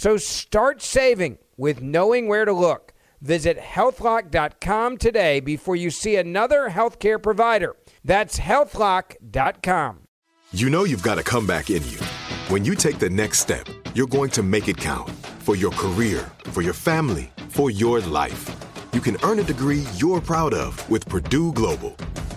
So start saving with knowing where to look. Visit healthlock.com today before you see another healthcare provider. That's healthlock.com. You know you've got a comeback in you. When you take the next step, you're going to make it count for your career, for your family, for your life. You can earn a degree you're proud of with Purdue Global.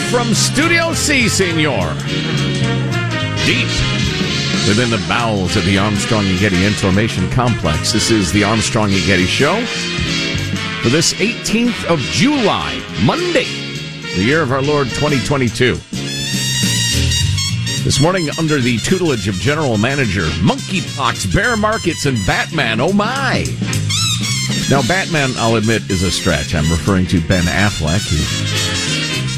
from Studio C, senor. Deep within the bowels of the Armstrong and Getty Information Complex. This is the Armstrong and Getty Show for this 18th of July, Monday, the year of our Lord 2022. This morning, under the tutelage of General Manager, Monkeypox, Bear Markets, and Batman. Oh my! Now, Batman, I'll admit, is a stretch. I'm referring to Ben Affleck, who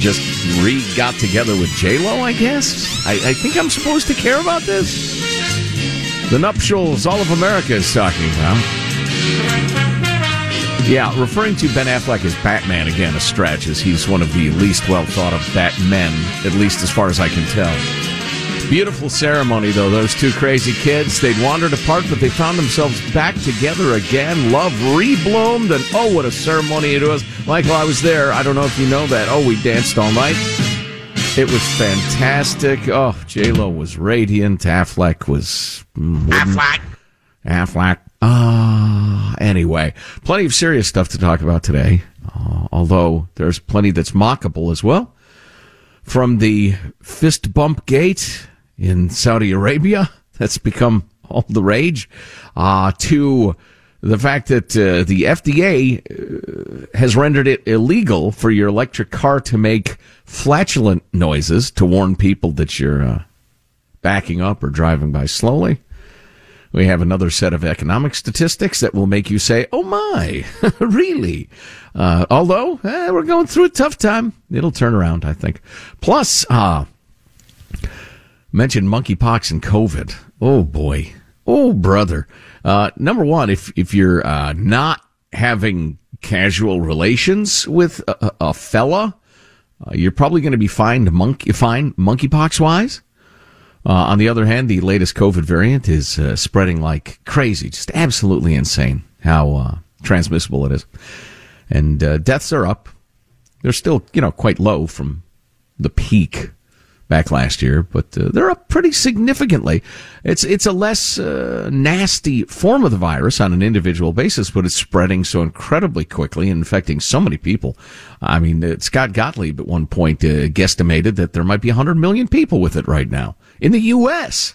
just re got together with J Lo. I guess. I, I think I'm supposed to care about this. The nuptials all of America is talking about. Yeah, referring to Ben Affleck as Batman again, a stretch, as he's one of the least well thought of Batmen, at least as far as I can tell. Beautiful ceremony, though. Those two crazy kids, they'd wandered apart, but they found themselves back together again. Love rebloomed, and oh, what a ceremony it was. Michael, I was there. I don't know if you know that. Oh, we danced all night. It was fantastic. Oh, J-Lo was radiant. Affleck was... mm. Affleck. Affleck. Ah, anyway, plenty of serious stuff to talk about today. Uh, although there's plenty that's mockable as well. From the fist bump gate in Saudi Arabia, that's become all the rage, uh, to the fact that uh, the FDA uh, has rendered it illegal for your electric car to make flatulent noises to warn people that you're uh, backing up or driving by slowly. We have another set of economic statistics that will make you say, oh my, really? Uh, although, eh, we're going through a tough time. It'll turn around, I think. Plus, uh, mentioned monkeypox and COVID. Oh boy. Oh brother. Uh, number one, if, if you're, uh, not having casual relations with a, a fella, uh, you're probably going to be fined monkey fine monkeypox wise. Uh, on the other hand, the latest COVID variant is uh, spreading like crazy, just absolutely insane how uh, transmissible it is, and deaths are up. They're still, you know, quite low from the peak back last year, but uh, they're up pretty significantly. It's it's a less uh, nasty form of the virus on an individual basis, but it's spreading so incredibly quickly and infecting so many people. I mean, Scott Gottlieb at one point uh, guesstimated that there might be 100 million people with it right now in the U.S.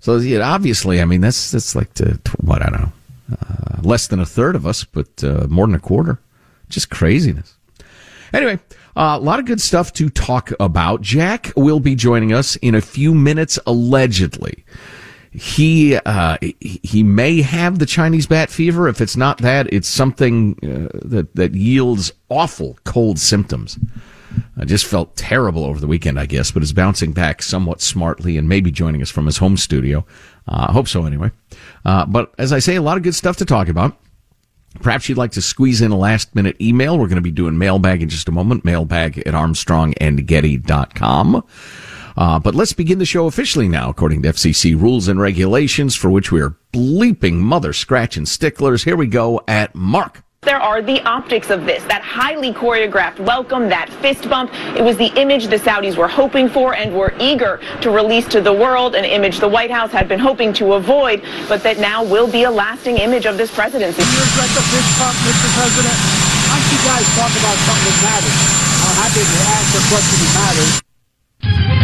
So yeah, obviously, I mean, that's that's like to, to what I don't know, uh, less than a third of us, but uh, more than a quarter. Just craziness. Anyway, uh, a lot of good stuff to talk about. Jack will be joining us in a few minutes, allegedly. He uh, he may have the Chinese bat fever. If it's not that, it's something uh, that that yields awful cold symptoms. I just felt terrible over the weekend, I guess, but is bouncing back somewhat smartly and maybe joining us from his home studio. Uh, I hope so, anyway. Uh, but as I say, a lot of good stuff to talk about. Perhaps you'd like to squeeze in a last minute email. We're going to be doing mailbag in just a moment. Mailbag at armstrongandgetty.com. Uh, but let's begin the show officially now, according to FCC rules and regulations, for which we are bleeping mother scratching sticklers. Here we go at Mark. There are the optics of this, that highly choreographed welcome, that fist bump. It was the image the Saudis were hoping for and were eager to release to the world, an image the White House had been hoping to avoid, but that now will be a lasting image of this presidency. Here's like the fist bump, Mr. President. Why don't you guys talk about something that matters? I'm happy to answer questions that matters.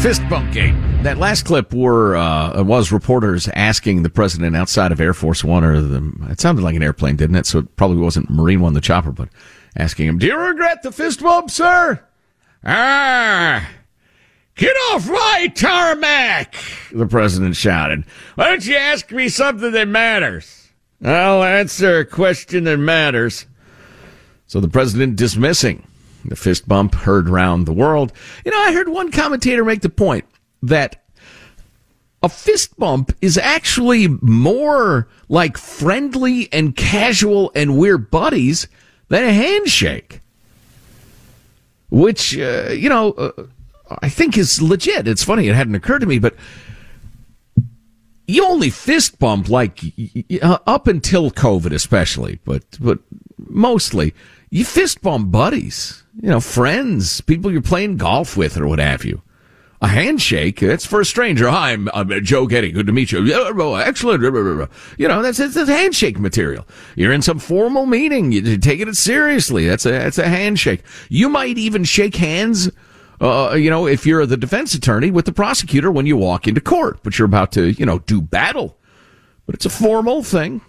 Fist bump gate. That last clip were uh, was reporters asking the president outside of Air Force One, or the, it sounded like an airplane, didn't it? So it probably wasn't Marine One, the chopper, but asking him, "Do you regret the fist bump, sir?" Ah, get off my tarmac! The president shouted. Why don't you ask me something that matters? I'll answer a question that matters. So the president dismissing the fist bump heard round the world. You know, I heard one commentator make the point that a fist bump is actually more like friendly and casual and we're buddies than a handshake. Which, uh, you know, uh, I think is legit. It's funny, it hadn't occurred to me, but you only fist bump like uh, up until COVID, especially, but but mostly you fist bump buddies, you know, friends, people you're playing golf with or what have you. A handshake, that's for a stranger. Hi, I'm, I'm Joe Getty. Good to meet you. Excellent. You know, that's, that's, handshake material. You're in some formal meeting. You're taking it seriously. That's a, that's a handshake. You might even shake hands, uh, you know, if you're the defense attorney with the prosecutor when you walk into court, but you're about to, you know, do battle. But it's a formal thing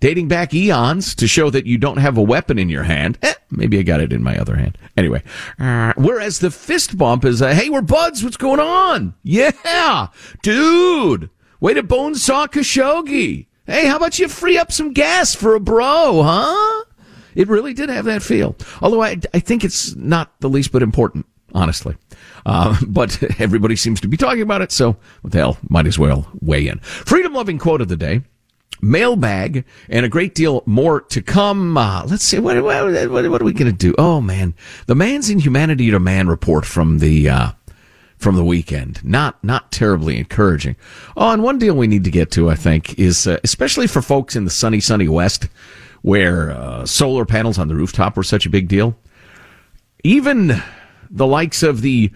dating back eons to show that you don't have a weapon in your hand. Eh, maybe I got it in my other hand. Anyway, uh, whereas the fist bump is, a, hey, we're buds. What's going on? Yeah, dude. Way to bone saw Khashoggi. Hey, how about you free up some gas for a bro, huh? It really did have that feel. Although I, I think it's not the least bit important, honestly. Uh, but everybody seems to be talking about it, so what the hell, might as well weigh in. Freedom loving quote of the day mailbag and a great deal more to come. Uh, let's see, what, what, what, are we going to do? Oh man, the Man's Inhumanity to Man report from the, uh, from the weekend. Not, not terribly encouraging. Oh, and one deal we need to get to, I think, is, uh, especially for folks in the sunny, sunny West, where, uh, solar panels on the rooftop were such a big deal. Even the likes of the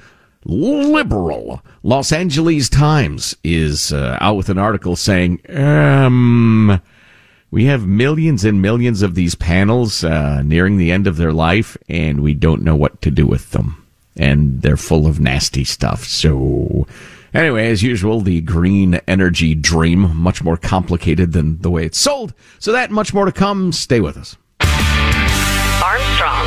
liberal Los Angeles Times is uh, out with an article saying, um, we have millions and millions of these panels uh, nearing the end of their life, and we don't know what to do with them. And they're full of nasty stuff. So, anyway, as usual, the green energy dream, much more complicated than the way it's sold. So, that much more to come. Stay with us. Armstrong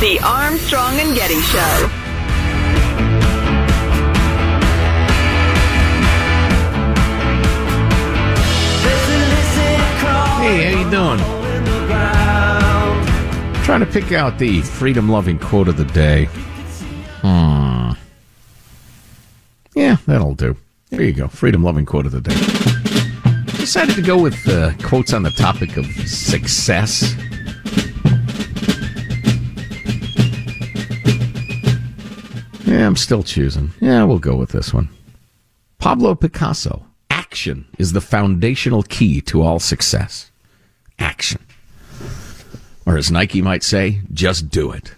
The Armstrong and Getty Show. Hey, how you doing? Trying to pick out the freedom-loving quote of the day. Hmm. Yeah, that'll do. There you go. Freedom-loving quote of the day. Decided to go with uh, quotes on the topic of success Yeah, I'm still choosing. Yeah, we'll go with this one. Pablo Picasso. Action is the foundational key to all success. Action. Or as Nike might say, just do it.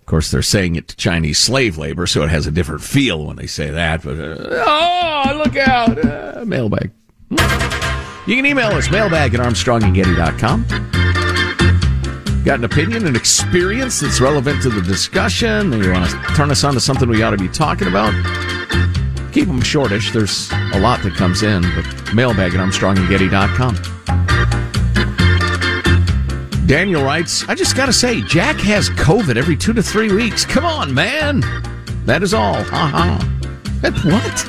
Of course, they're saying it to Chinese slave labor, so it has a different feel when they say that. But, uh, oh, look out. Uh, mailbag. You can email us, mailbag at armstrongandgetty.com. Got an opinion, an experience that's relevant to the discussion, and you want to turn us on to something we ought to be talking about? Keep them shortish. There's a lot that comes in, but mailbag at armstrongandgetty.com. Daniel writes, I just got to say, Jack has COVID every two to three weeks. Come on, man. That is all. Ha ha. That what?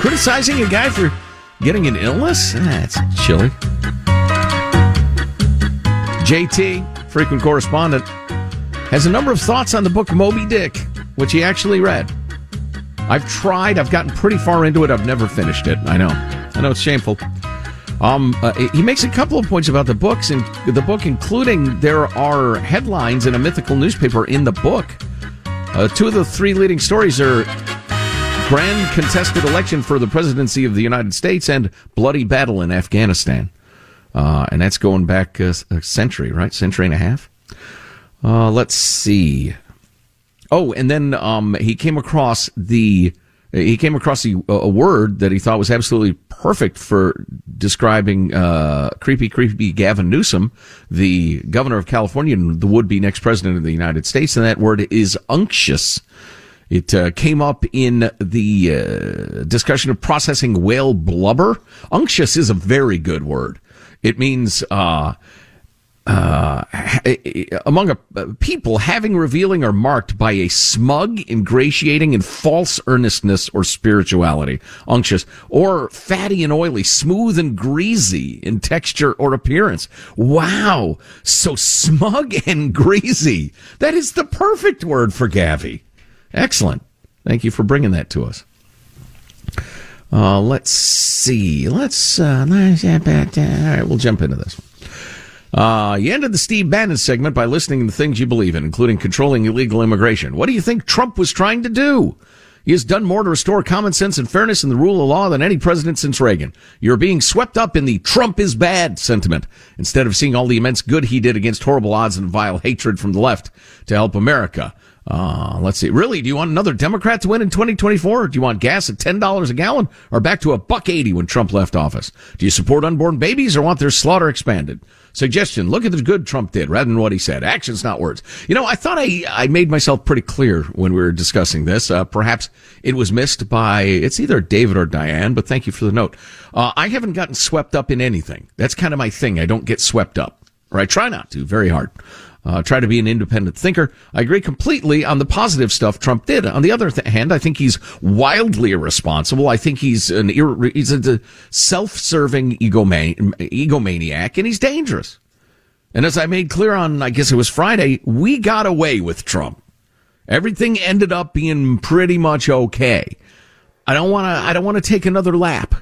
Criticizing a guy for getting an illness? That's chilly. JT, frequent correspondent, has a number of thoughts on the book Moby Dick, which he actually read. I've tried. I've gotten pretty far into it. I've never finished it. I know. I know it's shameful. Um, uh, he makes a couple of points about the books and the book, including there are headlines in a mythical newspaper in the book. Uh, two of the three leading stories are grand contested election for the presidency of the United States and bloody battle in Afghanistan. Uh, and that's going back a, a, century, right? Century and a half. Uh, let's see. Oh, and then um, he came across the he came across the, a word that he thought was absolutely perfect for describing uh, creepy, creepy Gavin Newsom, the governor of California and the would-be next president of the United States, and that word is unctuous. It uh, came up in the uh, discussion of processing whale blubber. Unctuous is a very good word. It means uh, uh, among a, uh, people having revealing are marked by a smug, ingratiating, and false earnestness or spirituality, unctuous, or fatty and oily, smooth and greasy in texture or appearance. Wow. So smug and greasy. That is the perfect word for Gavi. Excellent. Thank you for bringing that to us. Uh, let's see. Let's, uh, let's, all right, we'll jump into this one. Uh, you ended the Steve Bannon segment by listening to things you believe in, including controlling illegal immigration. What do you think Trump was trying to do? He has done more to restore common sense and fairness in the rule of law than any president since Reagan. You're being swept up in the Trump is bad sentiment instead of seeing all the immense good he did against horrible odds and vile hatred from the left to help America. Uh, let's see. Really, do you want another Democrat to win in 2024? Or do you want gas at $10 a gallon or back to a buck 80 when Trump left office? Do you support unborn babies or want their slaughter expanded? Suggestion, look at the good Trump did rather than what he said. Actions, not words. You know, I thought I, I made myself pretty clear when we were discussing this. Uh, perhaps it was missed by, it's either David or Diane, but thank you for the note. Uh, I haven't gotten swept up in anything. That's kind of my thing. I don't get swept up. Or I try not to, very hard. Uh, try to be an independent thinker. I agree completely on the positive stuff Trump did. On the other th- hand, I think he's wildly irresponsible. I think he's an ir- he's a self-serving egoman- egomaniac, and he's dangerous. And as I made clear on, I guess it was Friday, we got away with Trump. Everything ended up being pretty much okay. I don't want to. I don't want to take another lap.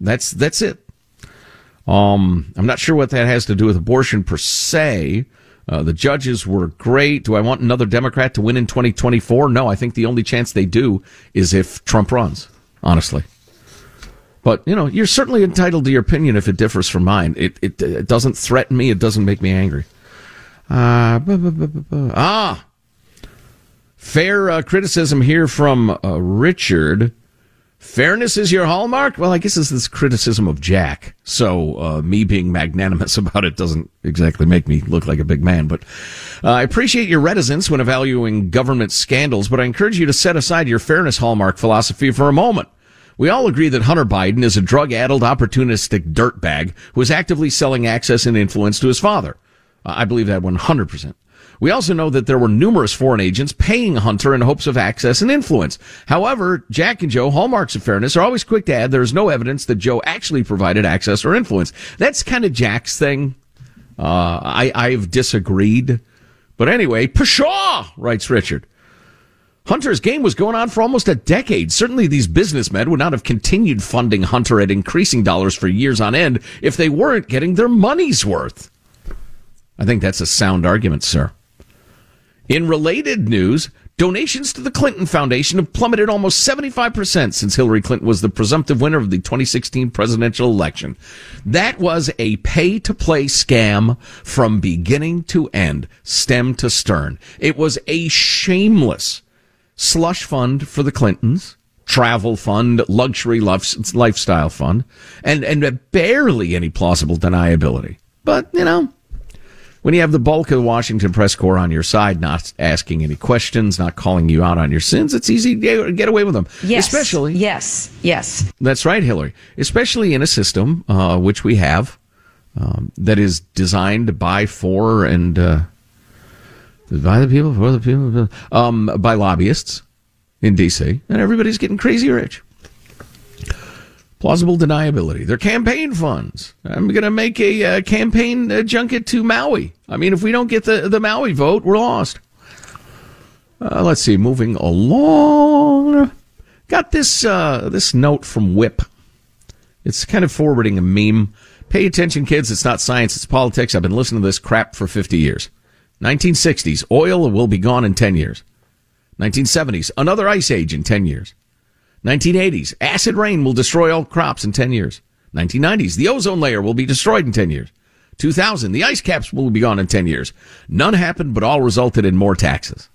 That's that's it. Um, I'm not sure what that has to do with abortion per se. Uh, the judges were great. Do I want another Democrat to win in 2024? No, I think the only chance they do is if Trump runs, honestly. But, you know, you're certainly entitled to your opinion if it differs from mine. It, it, it doesn't threaten me. It doesn't make me angry. Uh, ah, fair uh, criticism here from uh, Richard. Fairness is your hallmark? Well, I guess it's this criticism of Jack. So, uh, me being magnanimous about it doesn't exactly make me look like a big man. But uh, I appreciate your reticence when evaluating government scandals, but I encourage you to set aside your fairness hallmark philosophy for a moment. We all agree that Hunter Biden is a drug-addled, opportunistic dirtbag who is actively selling access and influence to his father. I believe that 100%. We also know that there were numerous foreign agents paying Hunter in hopes of access and influence. However, Jack and Joe, hallmarks of fairness, are always quick to add there is no evidence that Joe actually provided access or influence. That's kind of Jack's thing. Uh, I, I've disagreed. But anyway, pshaw, writes Richard. Hunter's game was going on for almost a decade. Certainly these businessmen would not have continued funding Hunter at increasing dollars for years on end if they weren't getting their money's worth. I think that's a sound argument, sir. In related news, donations to the Clinton Foundation have plummeted almost 75% since Hillary Clinton was the presumptive winner of the 2016 presidential election. That was a pay to play scam from beginning to end, stem to stern. It was a shameless slush fund for the Clintons, travel fund, luxury lifestyle fund, and, and barely any plausible deniability. But, you know, when you have the bulk of the Washington press corps on your side, not asking any questions, not calling you out on your sins, it's easy to get away with them. Yes. Especially. Yes. Yes. That's right, Hillary. Especially in a system, uh, which we have, um, that is designed by, for, and, uh, by the people, for the people, um, by lobbyists in D.C., and everybody's getting crazy rich. Plausible deniability. They're campaign funds. I'm going to make a uh, campaign uh, junket to Maui. I mean, if we don't get the, the Maui vote, we're lost. Uh, let's see. Moving along. Got this uh, this note from Whip. It's kind of forwarding a meme. Pay attention, kids. It's not science. It's politics. I've been listening to this crap for 50 years. 1960s. Oil will be gone in 10 years. 1970s. Another ice age in 10 years. 1980s, acid rain will destroy all crops in 10 years. 1990s, the ozone layer will be destroyed in 10 years. 2000, the ice caps will be gone in 10 years. None happened, but all resulted in more taxes.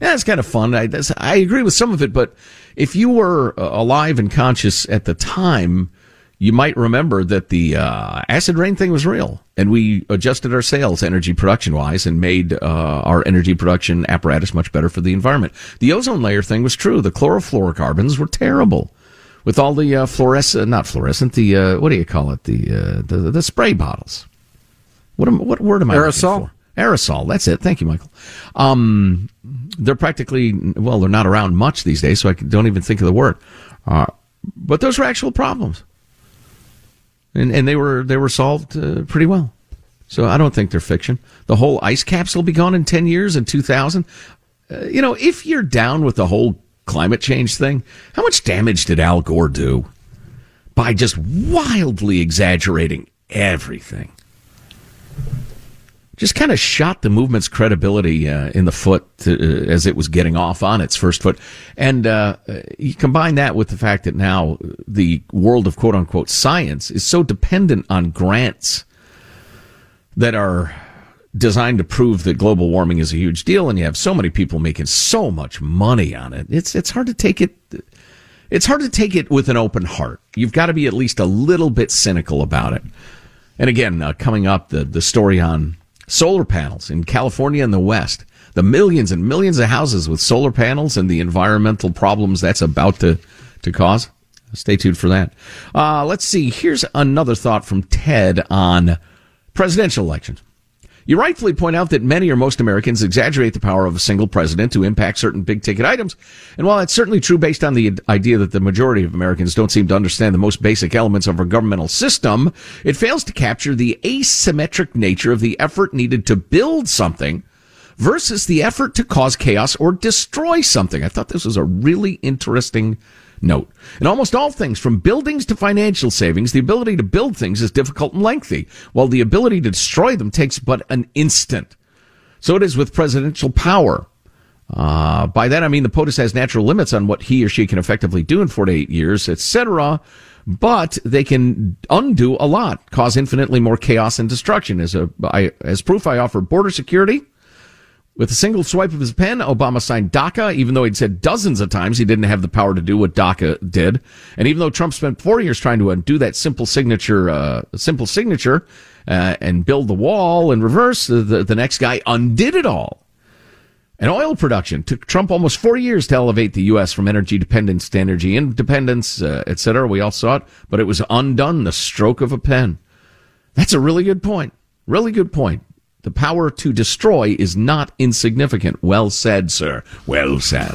It's kind of fun. I, I agree with some of it, but if you were uh, alive and conscious at the time, you might remember that the uh, acid rain thing was real, and we adjusted our sails energy production wise and made uh, our energy production apparatus much better for the environment. The ozone layer thing was true. The chlorofluorocarbons were terrible. With all the uh, fluorescent, not fluorescent, the uh, what do you call it? The, uh, the the spray bottles. What am, what word am I? Aerosol. Aerosol. That's it. Thank you, Michael. Um, they're practically well, they're not around much these days, so I don't even think of the word. Uh, but those were actual problems and and they were they were solved uh, pretty well. So I don't think they're fiction. The whole ice caps will be gone in ten years in two thousand. Uh, you know, if you're down with the whole climate change thing, how much damage did Al Gore do by just wildly exaggerating everything? Just kind of shot the movement's credibility uh, in the foot to, uh, as it was getting off on its first foot. And uh, you combine that with the fact that now the world of quote unquote science is so dependent on grants that are designed to prove that global warming is a huge deal, and you have so many people making so much money on it. It's it's hard to take it. It's hard to take it with an open heart. You've got to be at least a little bit cynical about it. And again, uh, coming up, the the story on solar panels in California and the West. The millions and millions of houses with solar panels and the environmental problems that's about to, to cause. Stay tuned for that. Uh, let's see. Here's another thought from Ted on presidential elections. You rightfully point out that many or most Americans exaggerate the power of a single president to impact certain big ticket items. And while that's certainly true based on the idea that the majority of Americans don't seem to understand the most basic elements of our governmental system, it fails to capture the asymmetric nature of the effort needed to build something versus the effort to cause chaos or destroy something. I thought this was a really interesting note. In almost all things, from buildings to financial savings, the ability to build things is difficult and lengthy, while the ability to destroy them takes but an instant. So it is with presidential power. Uh, by that I mean the POTUS has natural limits on what he or she can effectively do in four to eight years, etc. But they can undo a lot, cause infinitely more chaos and destruction. As a I, as proof, I offer border security, with a single swipe of his pen, Obama signed DACA, even though he'd said dozens of times he didn't have the power to do what DACA did. And even though Trump spent four years trying to undo that simple signature, uh, simple signature, uh, and build the wall in reverse, the, the next guy undid it all. And oil production took Trump almost four years to elevate the U.S. from energy dependence to energy independence, uh, et cetera. We all saw it, but it was undone the stroke of a pen. That's a really good point. Really good point. The power to destroy is not insignificant. Well said, sir. Well said.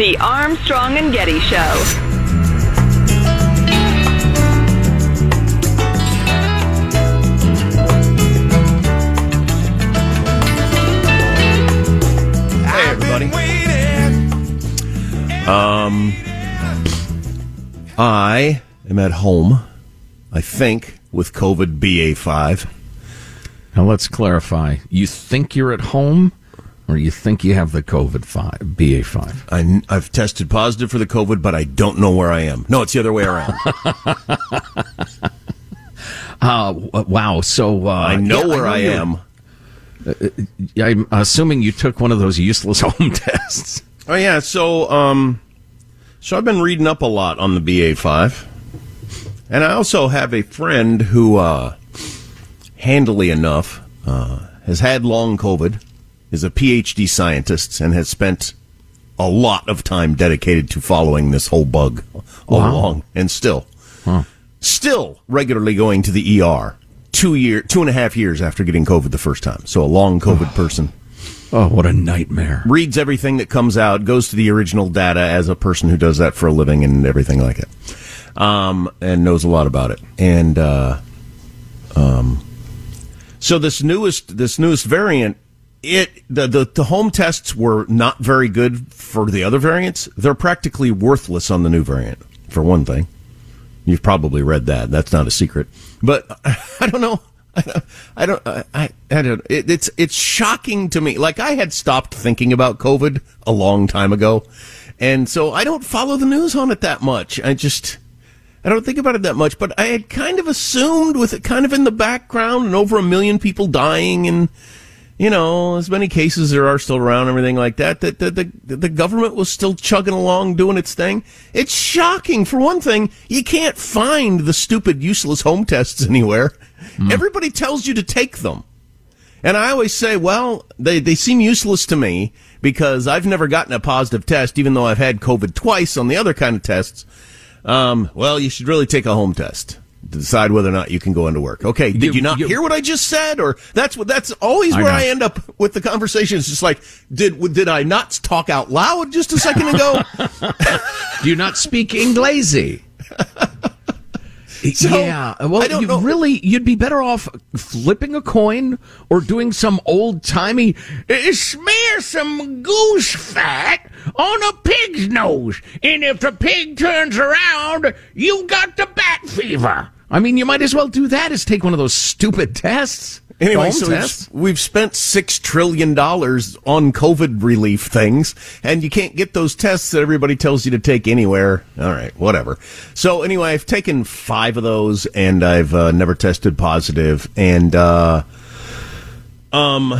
The Armstrong and Getty Show. Hey, everybody. Um, I am at home, I think, with COVID BA5. Now let's clarify. You think you're at home, or you think you have the COVID five BA5? I, I've tested positive for the COVID, but I don't know where I am. No, it's the other way around. Uh, wow. So uh, I know yeah, where I, you're- am. I'm assuming you took one of those useless home tests. Oh yeah, so um, so I've been reading up a lot on the BA5, and I also have a friend who, uh, handily enough, uh, has had long COVID, is a PhD scientist, and has spent a lot of time dedicated to following this whole bug all Wow. along, and still, still regularly going to the ER. Two year, two and a half years after getting COVID the first time. So a long COVID person Oh, what a nightmare! reads everything that comes out, goes to the original data as a person who does that for a living and everything like it, um, and knows a lot about it. And uh, um, so this newest this newest variant, it the, the the home tests were not very good for the other variants. They're practically worthless on the new variant, for one thing. You've probably read that. That's not a secret. But I don't know. I don't. I, I don't. It, it's it's shocking to me. Like I had stopped thinking about COVID a long time ago, and so I don't follow the news on it that much. I just I don't think about it that much. But I had kind of assumed, with it kind of in the background, and over a million people dying, and you know, as many cases there are still around, everything like that, that the, the, the government was still chugging along doing its thing. It's shocking. For one thing, you can't find the stupid, useless home tests anywhere. Mm. Everybody tells you to take them. And I always say, well, they, they seem useless to me because I've never gotten a positive test, even though I've had COVID twice on the other kind of tests. Um, well, you should really take a home test decide whether or not you can go into work. Okay, did you, you not you, hear what I just said? Or that's what that's always where I, I, end up with the conversation. It's just like, did did I not talk out loud just a second ago? Do you not speak English? So, yeah, well, you know. really, you'd be better off flipping a coin or doing some old timey smear some goose fat on a pig's nose, and if the pig turns around, you've got the bat fever. I mean, you might as well do that as take one of those stupid tests. Anyway, so we've, we've, spent six trillion dollars on COVID relief things, and you can't get those tests that everybody tells you to take anywhere. All right, whatever. So anyway, I've taken five of those, and I've uh, never tested positive. And uh, um,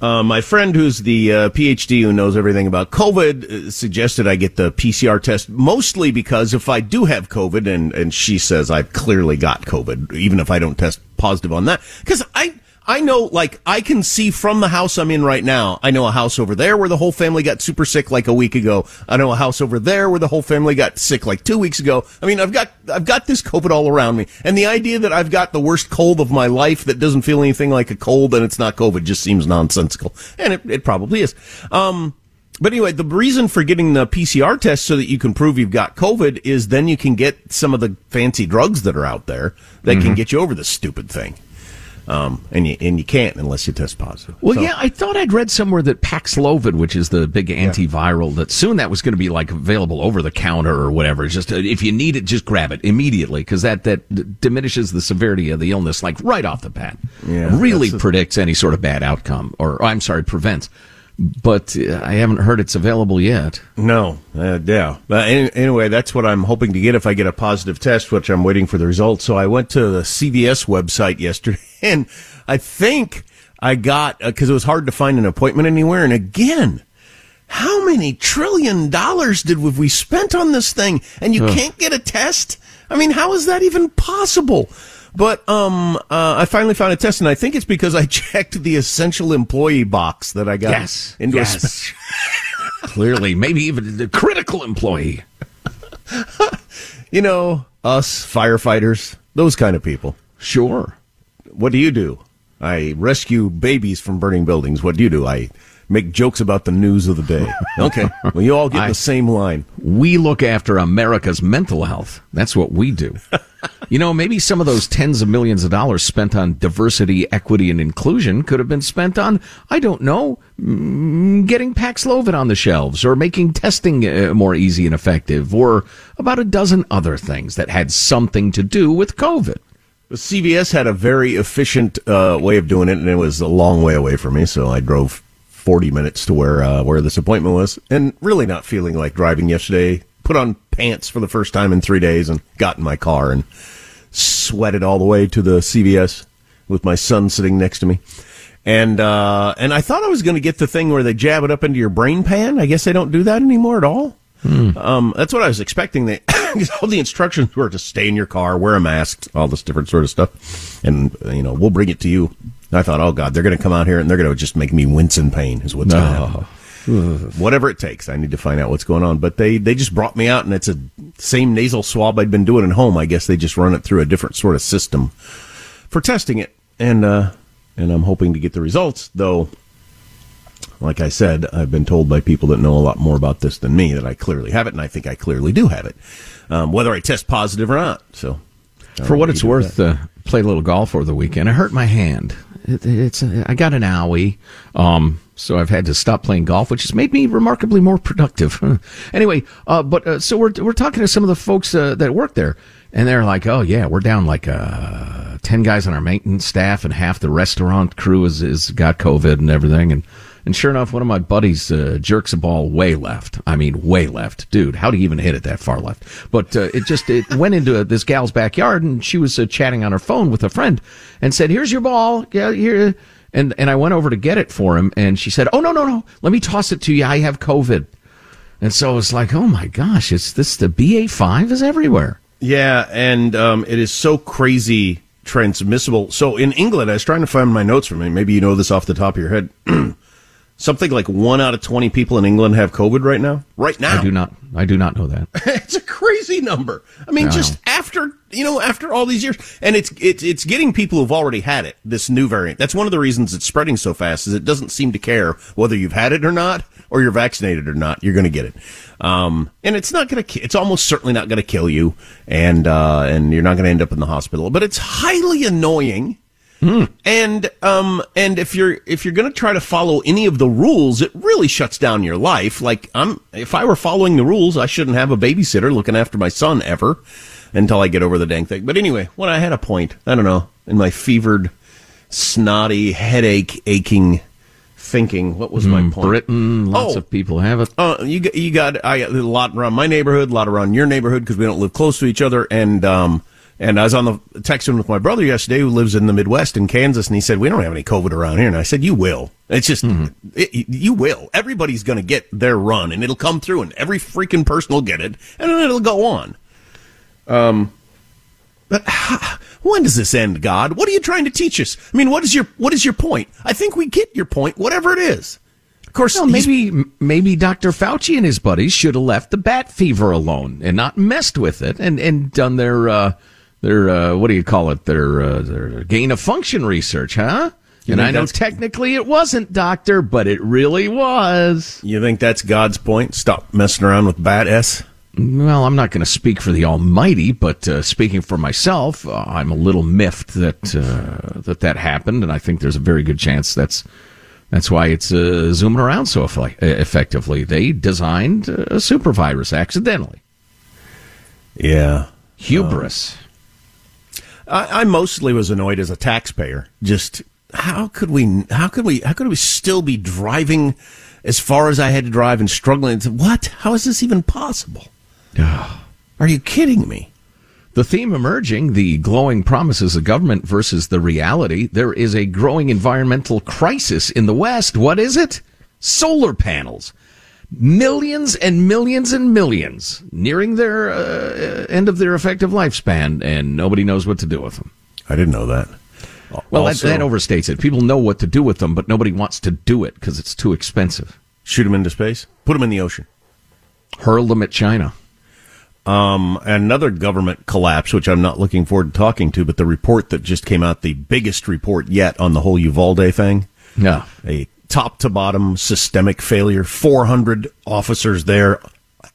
uh, my friend, who's the uh, PhD who knows everything about COVID, uh, suggested I get the PCR test, mostly because if I do have COVID, and and she says I've clearly got COVID, even if I don't test positive on that, because I I know, like, I can see from the house I'm in right now. I know a house over there where the whole family got super sick like a week ago. I know a house over there where the whole family got sick like two weeks ago. I mean, I've got, I've got this COVID all around me. And the idea that I've got the worst cold of my life that doesn't feel anything like a cold and it's not COVID just seems nonsensical. And it, it probably is. Um, but anyway, the reason for getting the PCR test so that you can prove you've got COVID is then you can get some of the fancy drugs that are out there that mm-hmm. can get you over this stupid thing. Um, and you and you can't unless you test positive. Well, so. yeah, I thought I'd read somewhere that Paxlovid, which is the big antiviral, yeah. that soon that was going to be like available over the counter or whatever. It's just uh, if you need it, just grab it immediately because that that diminishes the severity of the illness like right off the bat. Yeah, really predicts any sort of bad outcome, or I'm sorry, prevents but uh, I haven't heard it's available yet. No, uh, yeah. But anyway, that's what I'm hoping to get if I get a positive test, which I'm waiting for the results. So I went to the CVS website yesterday, and I think I got because uh, it was hard to find an appointment anywhere. And again, how many trillion dollars did we spent on this thing, and you can't get a test? I mean, how is that even possible? But um, uh, I finally found a test, and I think it's because I checked the essential employee box that I got yes, into yes. a Clearly, maybe even the critical employee. you know, us firefighters, those kind of people. Sure. What do you do? I rescue babies from burning buildings. What do you do? I make jokes about the news of the day. Okay. well, you all get I, the same line. We look after America's mental health. That's what we do. You know, maybe some of those tens of millions of dollars spent on diversity, equity, and inclusion could have been spent on, I don't know, mm, getting Paxlovid on the shelves or making testing uh, more easy and effective or about a dozen other things that had something to do with COVID. CVS had a very efficient uh, way of doing it, and it was a long way away from me, so I drove 40 minutes to where uh, where this appointment was, and really not feeling like driving yesterday. Put on pants for the first time in three days and got in my car and sweated all the way to the CVS with my son sitting next to me. And uh, and I thought I was going to get the thing where they jab it up into your brain pan. I guess they don't do that anymore at all. Hmm. Um, that's what I was expecting. They all the instructions were to stay in your car, wear a mask, all this different sort of stuff, and you know we'll bring it to you I thought, oh God, they're going to come out here and they're going to just make me wince in pain. Is what's no. going to happen. Whatever it takes, I need to find out what's going on. But they they just brought me out, and it's a same nasal swab I'd been doing at home. I guess they just run it through a different sort of system for testing it, and uh, and I'm hoping to get the results. Though, like I said, I've been told by people that know a lot more about this than me that I clearly have it, and I think I clearly do have it, um, whether I test positive or not. So For what it's worth, uh, played a little golf over the weekend. I hurt my hand. It, it's uh, I got an owie, um, so I've had to stop playing golf, which has made me remarkably more productive. anyway, uh, but uh, so we're we're talking to some of the folks uh, that work there, and they're like, "Oh yeah, we're down like uh, ten guys on our maintenance staff, and half the restaurant crew is is got COVID and everything." And and sure enough, one of my buddies uh, jerks a ball way left. I mean, way left, dude. How do you even hit it that far left? But uh, it just it went into this gal's backyard, and she was uh, chatting on her phone with a friend, and said, "Here's your ball. Yeah, here." And and I went over to get it for him, and she said, "Oh no, no, no! Let me toss it to you. I have COVID." And so it's like, oh my gosh, it's this the BA five is everywhere. Yeah, and um, it is so crazy transmissible. So in England, I was trying to find my notes from it. Maybe you know this off the top of your head. Something like one out of twenty people in England have COVID right now. Right now, I do not. I do not know that. it's a crazy number. I mean, Wow. just after you know, after all these years, and it's it's it's getting people who've already had it. This new variant. That's one of the reasons it's spreading so fast. Is it doesn't seem to care whether you've had it or not, or you're vaccinated or not. You're going to get it. Um, and it's not going to. It's almost certainly not going to kill you, and uh, and you're not going to end up in the hospital. But it's highly annoying. And um and if you're if you're going to try to follow any of the rules, it really shuts down your life. Like I'm if I were following the rules, I shouldn't have a babysitter looking after my son ever until I get over the dang thing. But anyway, when I had a point, I don't know, in my fevered, snotty, headache aching thinking, what was my Mm, point? Britain, lots Oh. of people have it. Uh, you you got I got a lot around my neighborhood, a lot around your neighborhood because we don't live close to each other. And um, and I was on the texting with my brother yesterday who lives in the Midwest in Kansas, and he said we don't have any COVID around here. And I said you will. It's just it, you will. Everybody's going to get their run, and it'll come through, and every freaking person will get it, and then it'll go on. Um, but when does this end, God? What are you trying to teach us? I mean, what is your what is your point? I think we get your point, whatever it is. Of course, Well, maybe maybe Dr. Fauci and his buddies should have left the bat fever alone and not messed with it and and done their uh, their uh, what do you call it their uh, their gain of function research, huh? You and I know technically it wasn't, doctor, but it really was. You think that's God's point? Stop messing around with bat S. Well, I'm not going to speak for the Almighty, but uh, speaking for myself, uh, I'm a little miffed that uh, that that happened, and I think there's a very good chance that's that's why it's uh, zooming around so effe- effectively. They designed a super virus accidentally. Yeah. Hubris. I, I mostly was annoyed as a taxpayer. Just how could we? How could we? How could we still be driving as far as I had to drive and struggling? What? How is this even possible? Are you kidding me? The theme emerging, the glowing promises of government versus the reality. There is a growing environmental crisis in the West. What is it? Solar panels. Millions and millions and millions nearing their uh, end of their effective lifespan, and nobody knows what to do with them. I didn't know that. Well, Also- that, that overstates it. People know what to do with them, but nobody wants to do it because it's too expensive. Shoot them into space. Put them in the ocean. Hurl them at China. Um, another government collapse, which I'm not looking forward to talking to, but the report that just came out, the biggest report yet on the whole Uvalde thing. Yeah. A top to bottom systemic failure. 400 officers there.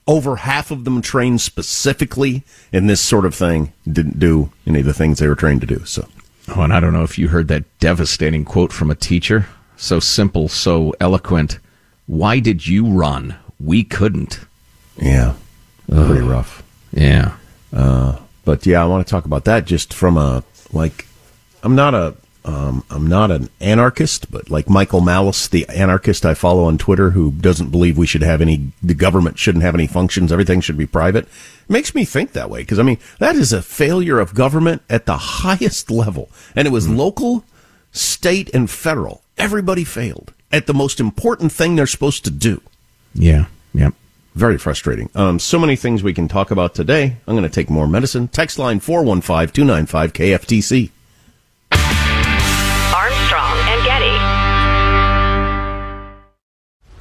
Over half of them trained specifically in this sort of thing. Didn't do any of the things they were trained to do. So, Oh, and I don't know if you heard that devastating quote from a teacher. So simple, so eloquent. Why did you run? We couldn't. yeah, pretty rough. Yeah. Uh, but yeah, I want to talk about that just from a like. I'm not a um, I'm not an anarchist, but like Michael Malice, the anarchist I follow on Twitter, who doesn't believe we should have any, the government shouldn't have any functions, everything should be private, makes me think that way. Because I mean, that is a failure of government at the highest level, and it was local, state, and federal. Everybody failed at the most important thing they're supposed to do. Yeah. Yep. Very frustrating. Um, so many things we can talk about today. I'm going to take more medicine. Text line 415 295 KFTC.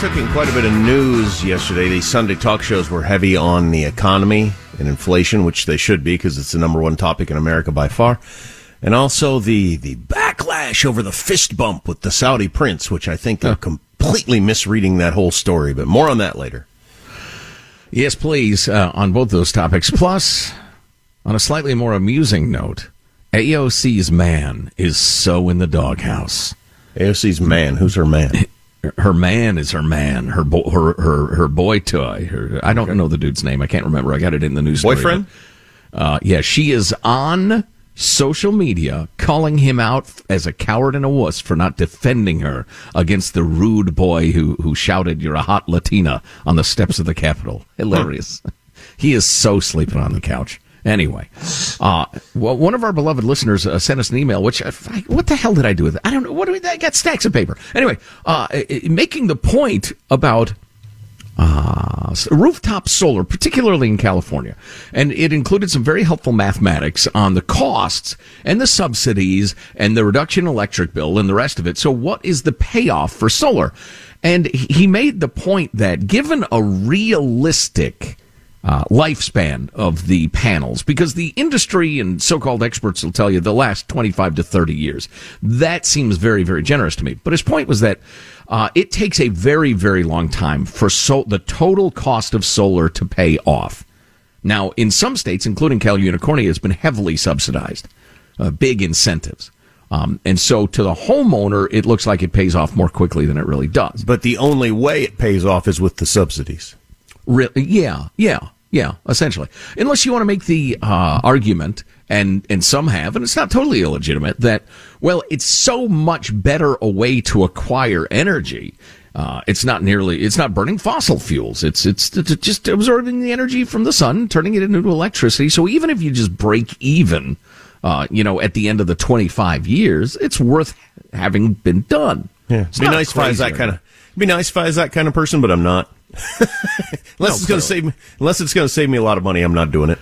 took in quite a bit of news yesterday. These Sunday talk shows were heavy on the economy and inflation, which they should be because it's the number one topic in America by far. And also the, the backlash over the fist bump with the Saudi prince, which I think they're completely misreading that whole story. But more on that later. Yes, please, uh, on both those topics. Plus, on a slightly more amusing note, AOC's man is so in the doghouse. AOC's man? Who's her man? Her man is her man. Her bo- her her her boy toy. Her, I don't know the dude's name. I can't remember. I got it in the news. story, Boyfriend? but, Uh, yeah, she is on social media calling him out as a coward and a wuss for not defending her against the rude boy who who shouted "You're a hot Latina" on the steps of the Capitol. Hilarious. he is so sleeping on the couch. Anyway, uh, well, one of our beloved listeners uh, sent us an email. Which uh, I, what the hell did I do with it? I don't know. What do we? I got stacks of paper. Anyway, uh, making the point about uh, rooftop solar, particularly in California. And it included some very helpful mathematics on the costs and the subsidies and the reduction electric bill and the rest of it. So what is the payoff for solar? And he made the point that given a realistic uh, lifespan of the panels because the industry and so-called experts will tell you the last 25 to 30 years. That seems very, very generous to me. But his point was that uh, it takes a very, very long time for so- the total cost of solar to pay off. Now, in some states, including Cal Unicornia, has been heavily subsidized, uh, big incentives. Um, and so to the homeowner, it looks like it pays off more quickly than it really does. But the only way it pays off is with the subsidies. Really? Yeah, yeah, yeah. Essentially, unless you want to make the uh, argument, and and some have, and it's not totally illegitimate that well, it's so much better a way to acquire energy. Uh, it's not nearly. It's not burning fossil fuels. It's it's just absorbing the energy from the sun, turning it into electricity. So even if you just break even, uh, you know, at the end of the twenty five years, it's worth having been done. Yeah, it'd be nice if I was that kind of. Be nice if I was that kind of person, but I'm not. Unless no, it's going to save me, unless it's going to save me a lot of money, I'm not doing it.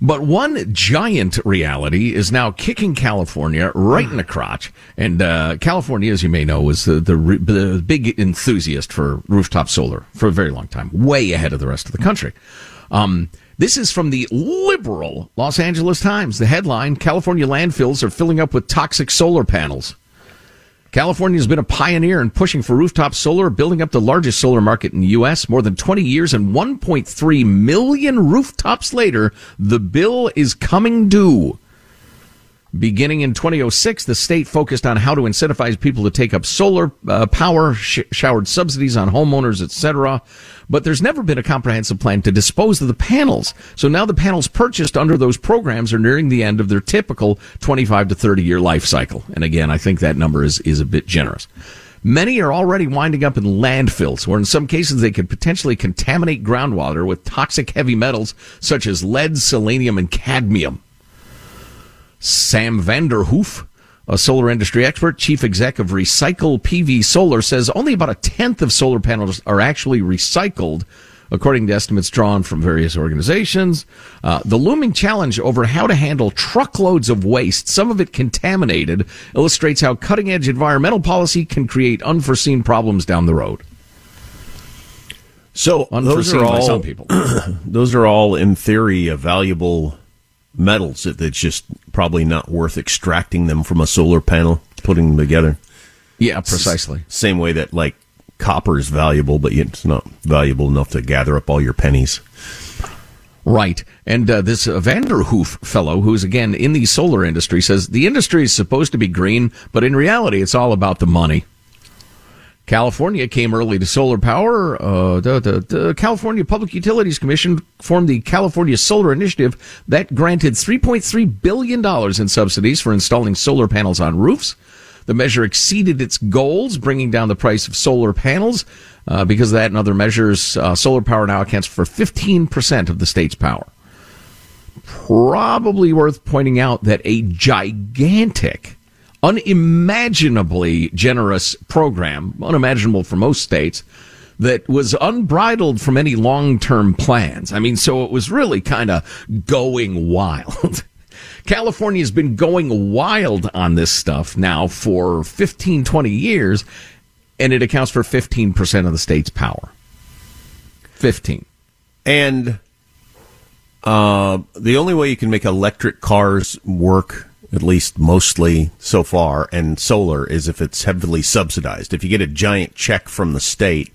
But one giant reality is now kicking California right in the crotch. And uh, California, as you may know, was the, the, the big enthusiast for rooftop solar for a very long time, way ahead of the rest of the country. Um, this is from the liberal Los Angeles Times. The headline California landfills are filling up with toxic solar panels. California has been a pioneer in pushing for rooftop solar, building up the largest solar market in the U.S. More than 20 years and 1.3 million rooftops later, the bill is coming due. Beginning in 2006, the state focused on how to incentivize people to take up solar uh, power, sh- showered subsidies on homeowners, etc. But there's never been a comprehensive plan to dispose of the panels. So now the panels purchased under those programs are nearing the end of their typical 25 to 30 year life cycle. And again, I think that number is, is a bit generous. Many are already winding up in landfills, where in some cases they could potentially contaminate groundwater with toxic heavy metals such as lead, selenium, and cadmium. Sam Vanderhoof, a solar industry expert, chief exec of Recycle PV Solar, says only about a tenth of solar panels are actually recycled, according to estimates drawn from various organizations. Uh, the looming challenge over how to handle truckloads of waste, some of it contaminated, illustrates how cutting edge environmental policy can create unforeseen problems down the road. So those are all some people. those are all, in theory, a valuable metals that's just probably not worth extracting them from a solar panel, putting them together. Yeah, precisely. Same way that like copper is valuable, but it's not valuable enough to gather up all your pennies. Right. And uh, this uh, Vanderhoof fellow, who's again in the solar industry, says the industry is supposed to be green, but in reality, it's all about the money. California came early to solar power. Uh, the, the, the, California Public Utilities Commission formed the California Solar Initiative that granted $3.3 billion in subsidies for installing solar panels on roofs. The measure exceeded its goals, bringing down the price of solar panels. Uh, because of that and other measures, uh, solar power now accounts for 15% of the state's power. Probably worth pointing out that a gigantic unimaginably generous program, unimaginable for most states, that was unbridled from any long term plans. I mean, so it was really kind of going wild. California's been going wild on this stuff now for 15, 20 years, and it accounts for 15% of the state's power. 15. And uh, the only way you can make electric cars work at least mostly so far, and solar is if it's heavily subsidized. If you get a giant check from the state,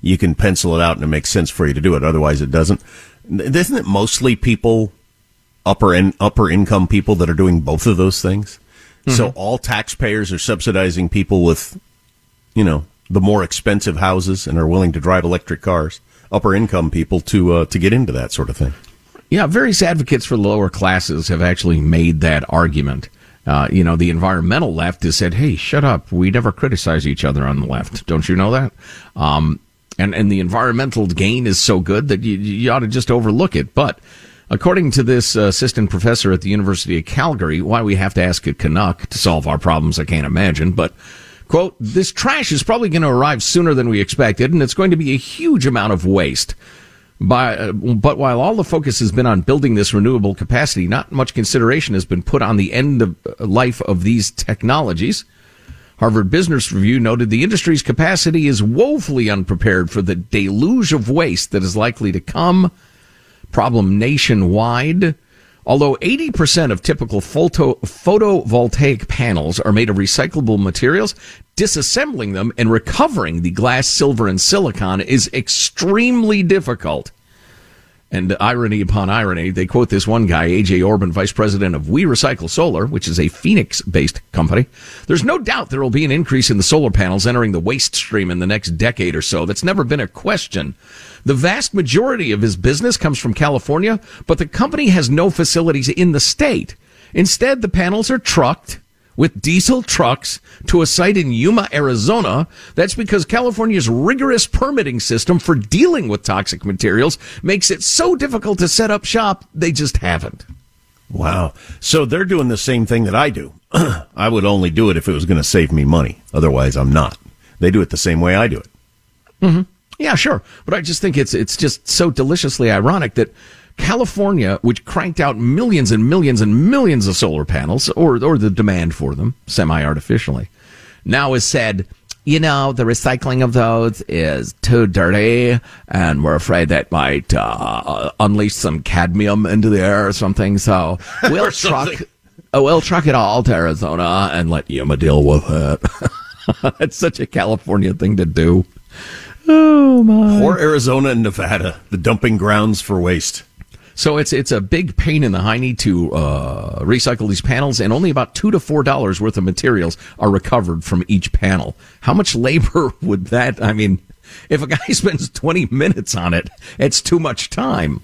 you can pencil it out and it makes sense for you to do it. Otherwise, it doesn't. Isn't it mostly people, upper and upper income people that are doing both of those things? Mm-hmm. So all taxpayers are subsidizing people with, you know, the more expensive houses and are willing to drive electric cars. Upper income people to uh, to get into that sort of thing. Yeah, various advocates for the lower classes have actually made that argument. Uh, you know, the environmental left has said, "Hey, shut up. We never criticize each other on the left. Don't you know that?" Um, and and the environmental gain is so good that you, you ought to just overlook it. But according to this assistant professor at the University of Calgary, why we have to ask a Canuck to solve our problems, I can't imagine. But quote, this trash is probably going to arrive sooner than we expected, and it's going to be a huge amount of waste. By, uh, but while all the focus has been on building this renewable capacity, not much consideration has been put on the end of uh, life of these technologies. Harvard Business Review noted the industry's capacity is woefully unprepared for the deluge of waste that is likely to come. problem nationwide. Although 80% of typical photo, photovoltaic panels are made of recyclable materials, disassembling them and recovering the glass, silver, and silicon is extremely difficult. And irony upon irony, they quote this one guy, AJ Orban, vice president of We Recycle Solar, which is a Phoenix based company. There's no doubt there will be an increase in the solar panels entering the waste stream in the next decade or so. That's never been a question. The vast majority of his business comes from California, but the company has no facilities in the state. Instead, the panels are trucked with diesel trucks to a site in Yuma, Arizona. That's because California's rigorous permitting system for dealing with toxic materials makes it so difficult to set up shop, they just haven't. Wow. So they're doing the same thing that I do. I would only do it if it was going to save me money. Otherwise, I'm not. They do it the same way I do it. Mm-hmm. Yeah, sure. But I just think it's it's just so deliciously ironic that California, which cranked out millions and millions and millions of solar panels, or or the demand for them semi-artificially, now has said, you know, the recycling of those is too dirty, and we're afraid that might uh, unleash some cadmium into the air or something. So we'll truck, uh, we'll truck it all to Arizona and let Yuma deal with it. it's such a California thing to do. Oh my! Poor Arizona and Nevada, the dumping grounds for waste. So it's it's a big pain in the hiney to uh, recycle these panels, and only about two to four dollars worth of materials are recovered from each panel. How much labor would that? I mean, if a guy spends twenty minutes on it, it's too much time.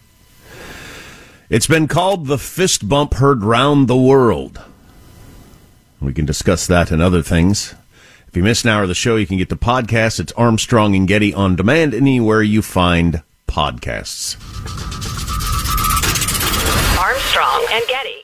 It's been called the fist bump heard round the world. We can discuss that and other things. If you missed an hour of the show, you can get the podcast. It's Armstrong and Getty on demand anywhere you find podcasts. Armstrong and Getty.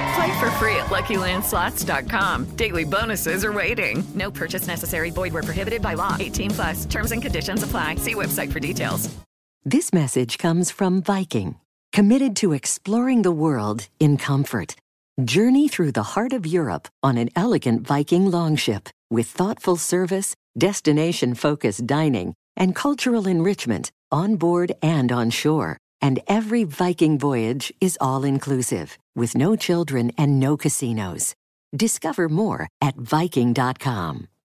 Play for free at LuckyLandSlots.com. Daily bonuses are waiting. No purchase necessary. Void where prohibited by law. 18 plus. Terms and conditions apply. See website for details. This message comes from Viking, committed to exploring the world in comfort. Journey through the heart of Europe on an elegant Viking longship with thoughtful service, destination-focused dining, and cultural enrichment on board and on shore. And every Viking voyage is all inclusive, with no children and no casinos. Discover more at Viking.com.